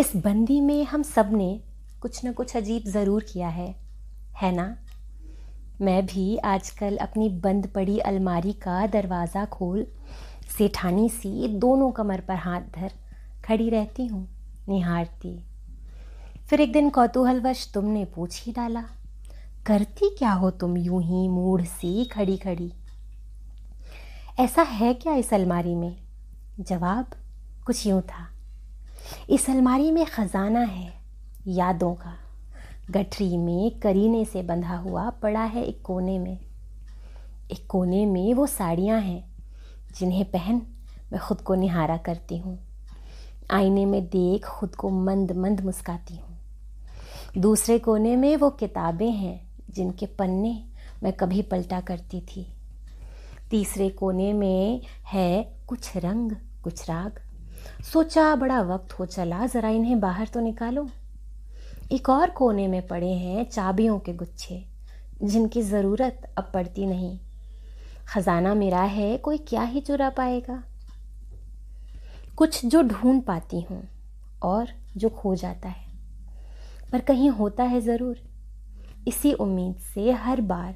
बंदी में हम सबने कुछ न कुछ अजीब ज़रूर किया है है ना? मैं भी आजकल अपनी बंद पड़ी अलमारी का दरवाज़ा खोल, सेठानी सी दोनों कमर पर हाथ धर खड़ी रहती हूँ, निहारती। फिर एक दिन कौतूहलवश तुमने पूछ ही डाला, करती क्या हो तुम यूँ ही मूढ़ सी खड़ी खड़ी ऐसा है क्या इस अलमारी में? जवाब, कुछ यूँ था। इस अलमारी में ख़जाना है, यादों का। गठरी में करीने से बंधा हुआ पड़ा है एक कोने में। एक कोने में वो साड़ियाँ हैं, जिन्हें पहन मैं ख़ुद को निहारा करती हूँ। आईने में देख खुद को मंद मंद मुस्काती हूँ। दूसरे कोने में वो किताबें हैं, जिनके पन्ने मैं कभी पलटा करती थी। तीसरे कोने में है कुछ रंग, कुछ राग सोचा बड़ा वक्त हो चला, ज़रा इन्हें बाहर तो निकालो। एक और कोने में पड़े हैं चाबियों के गुच्छे, जिनकी ज़रूरत अब पड़ती नहीं। ख़जाना मेरा है, कोई क्या ही चुरा पाएगा। कुछ जो ढूंढ पाती हूँ और जो खो जाता है, पर कहीं होता है ज़रूर। इसी उम्मीद से हर बार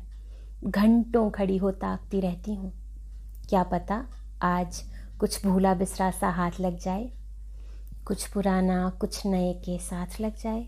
घंटों खड़ी हो ताकती रहती हूँ। क्या पता आज कुछ भूला बिसरा सा हाथ लग जाए, कुछ पुराना, कुछ नए के साथ लग जाए।